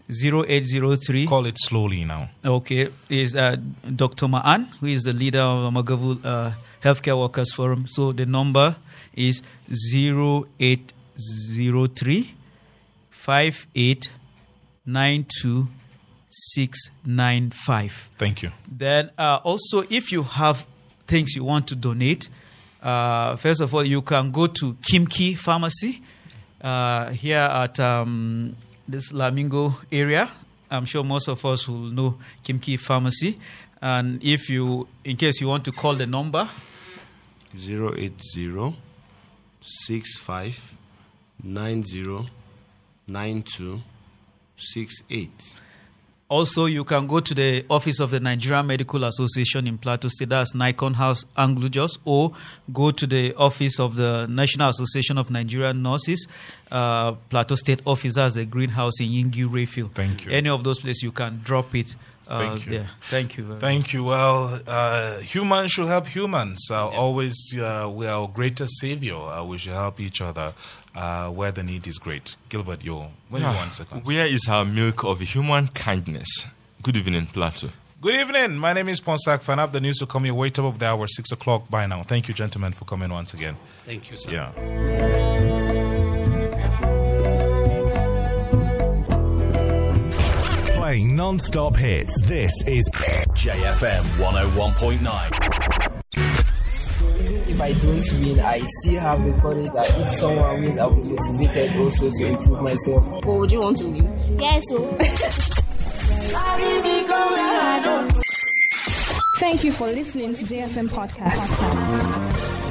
0803 Call it slowly now. Okay, is uh, Dr. Ma'an, who is the leader of Mwaghavul uh, Healthcare Workers Forum. So the number is 0803 5892 695. Thank you. Then uh, also, if you have things you want to donate, uh, first of all, you can go to Kimki Pharmacy uh, here at um, this Lamingo area. I'm sure most of us will know Kimki Pharmacy. And if you, in case you want to call the number, 080 65 90 92 68. Also, you can go to the office of the Nigerian Medical Association in Plateau State, that's Nikon House, Anglujos, or go to the office of the National Association of Nigerian Nurses, uh, Plateau State office, that's the greenhouse in Yingi Rayfield. Thank you. Any of those places, you can drop it uh, Thank you. there. Thank you. Very Thank you. Well, uh, humans should help humans. Uh, Always, uh, we are our greatest savior. Uh, we should help each other uh, where the need is great. Gilbert, yo, wait Yeah. one second. Where is our milk of human kindness? Good evening, Plateau. Good evening. My name is Ponsak Fan. I the news will come your way top of the hour, 6 o'clock by now. Thank you, gentlemen, for coming once again. Thank you, sir. Yeah. Playing non-stop hits. This is JFM 101.9. Even if I don't win, I still have the courage that if someone wins, I'll be motivated also to improve myself. But would you want to win? Yes, oh. so. Thank you for listening to JFM Podcast.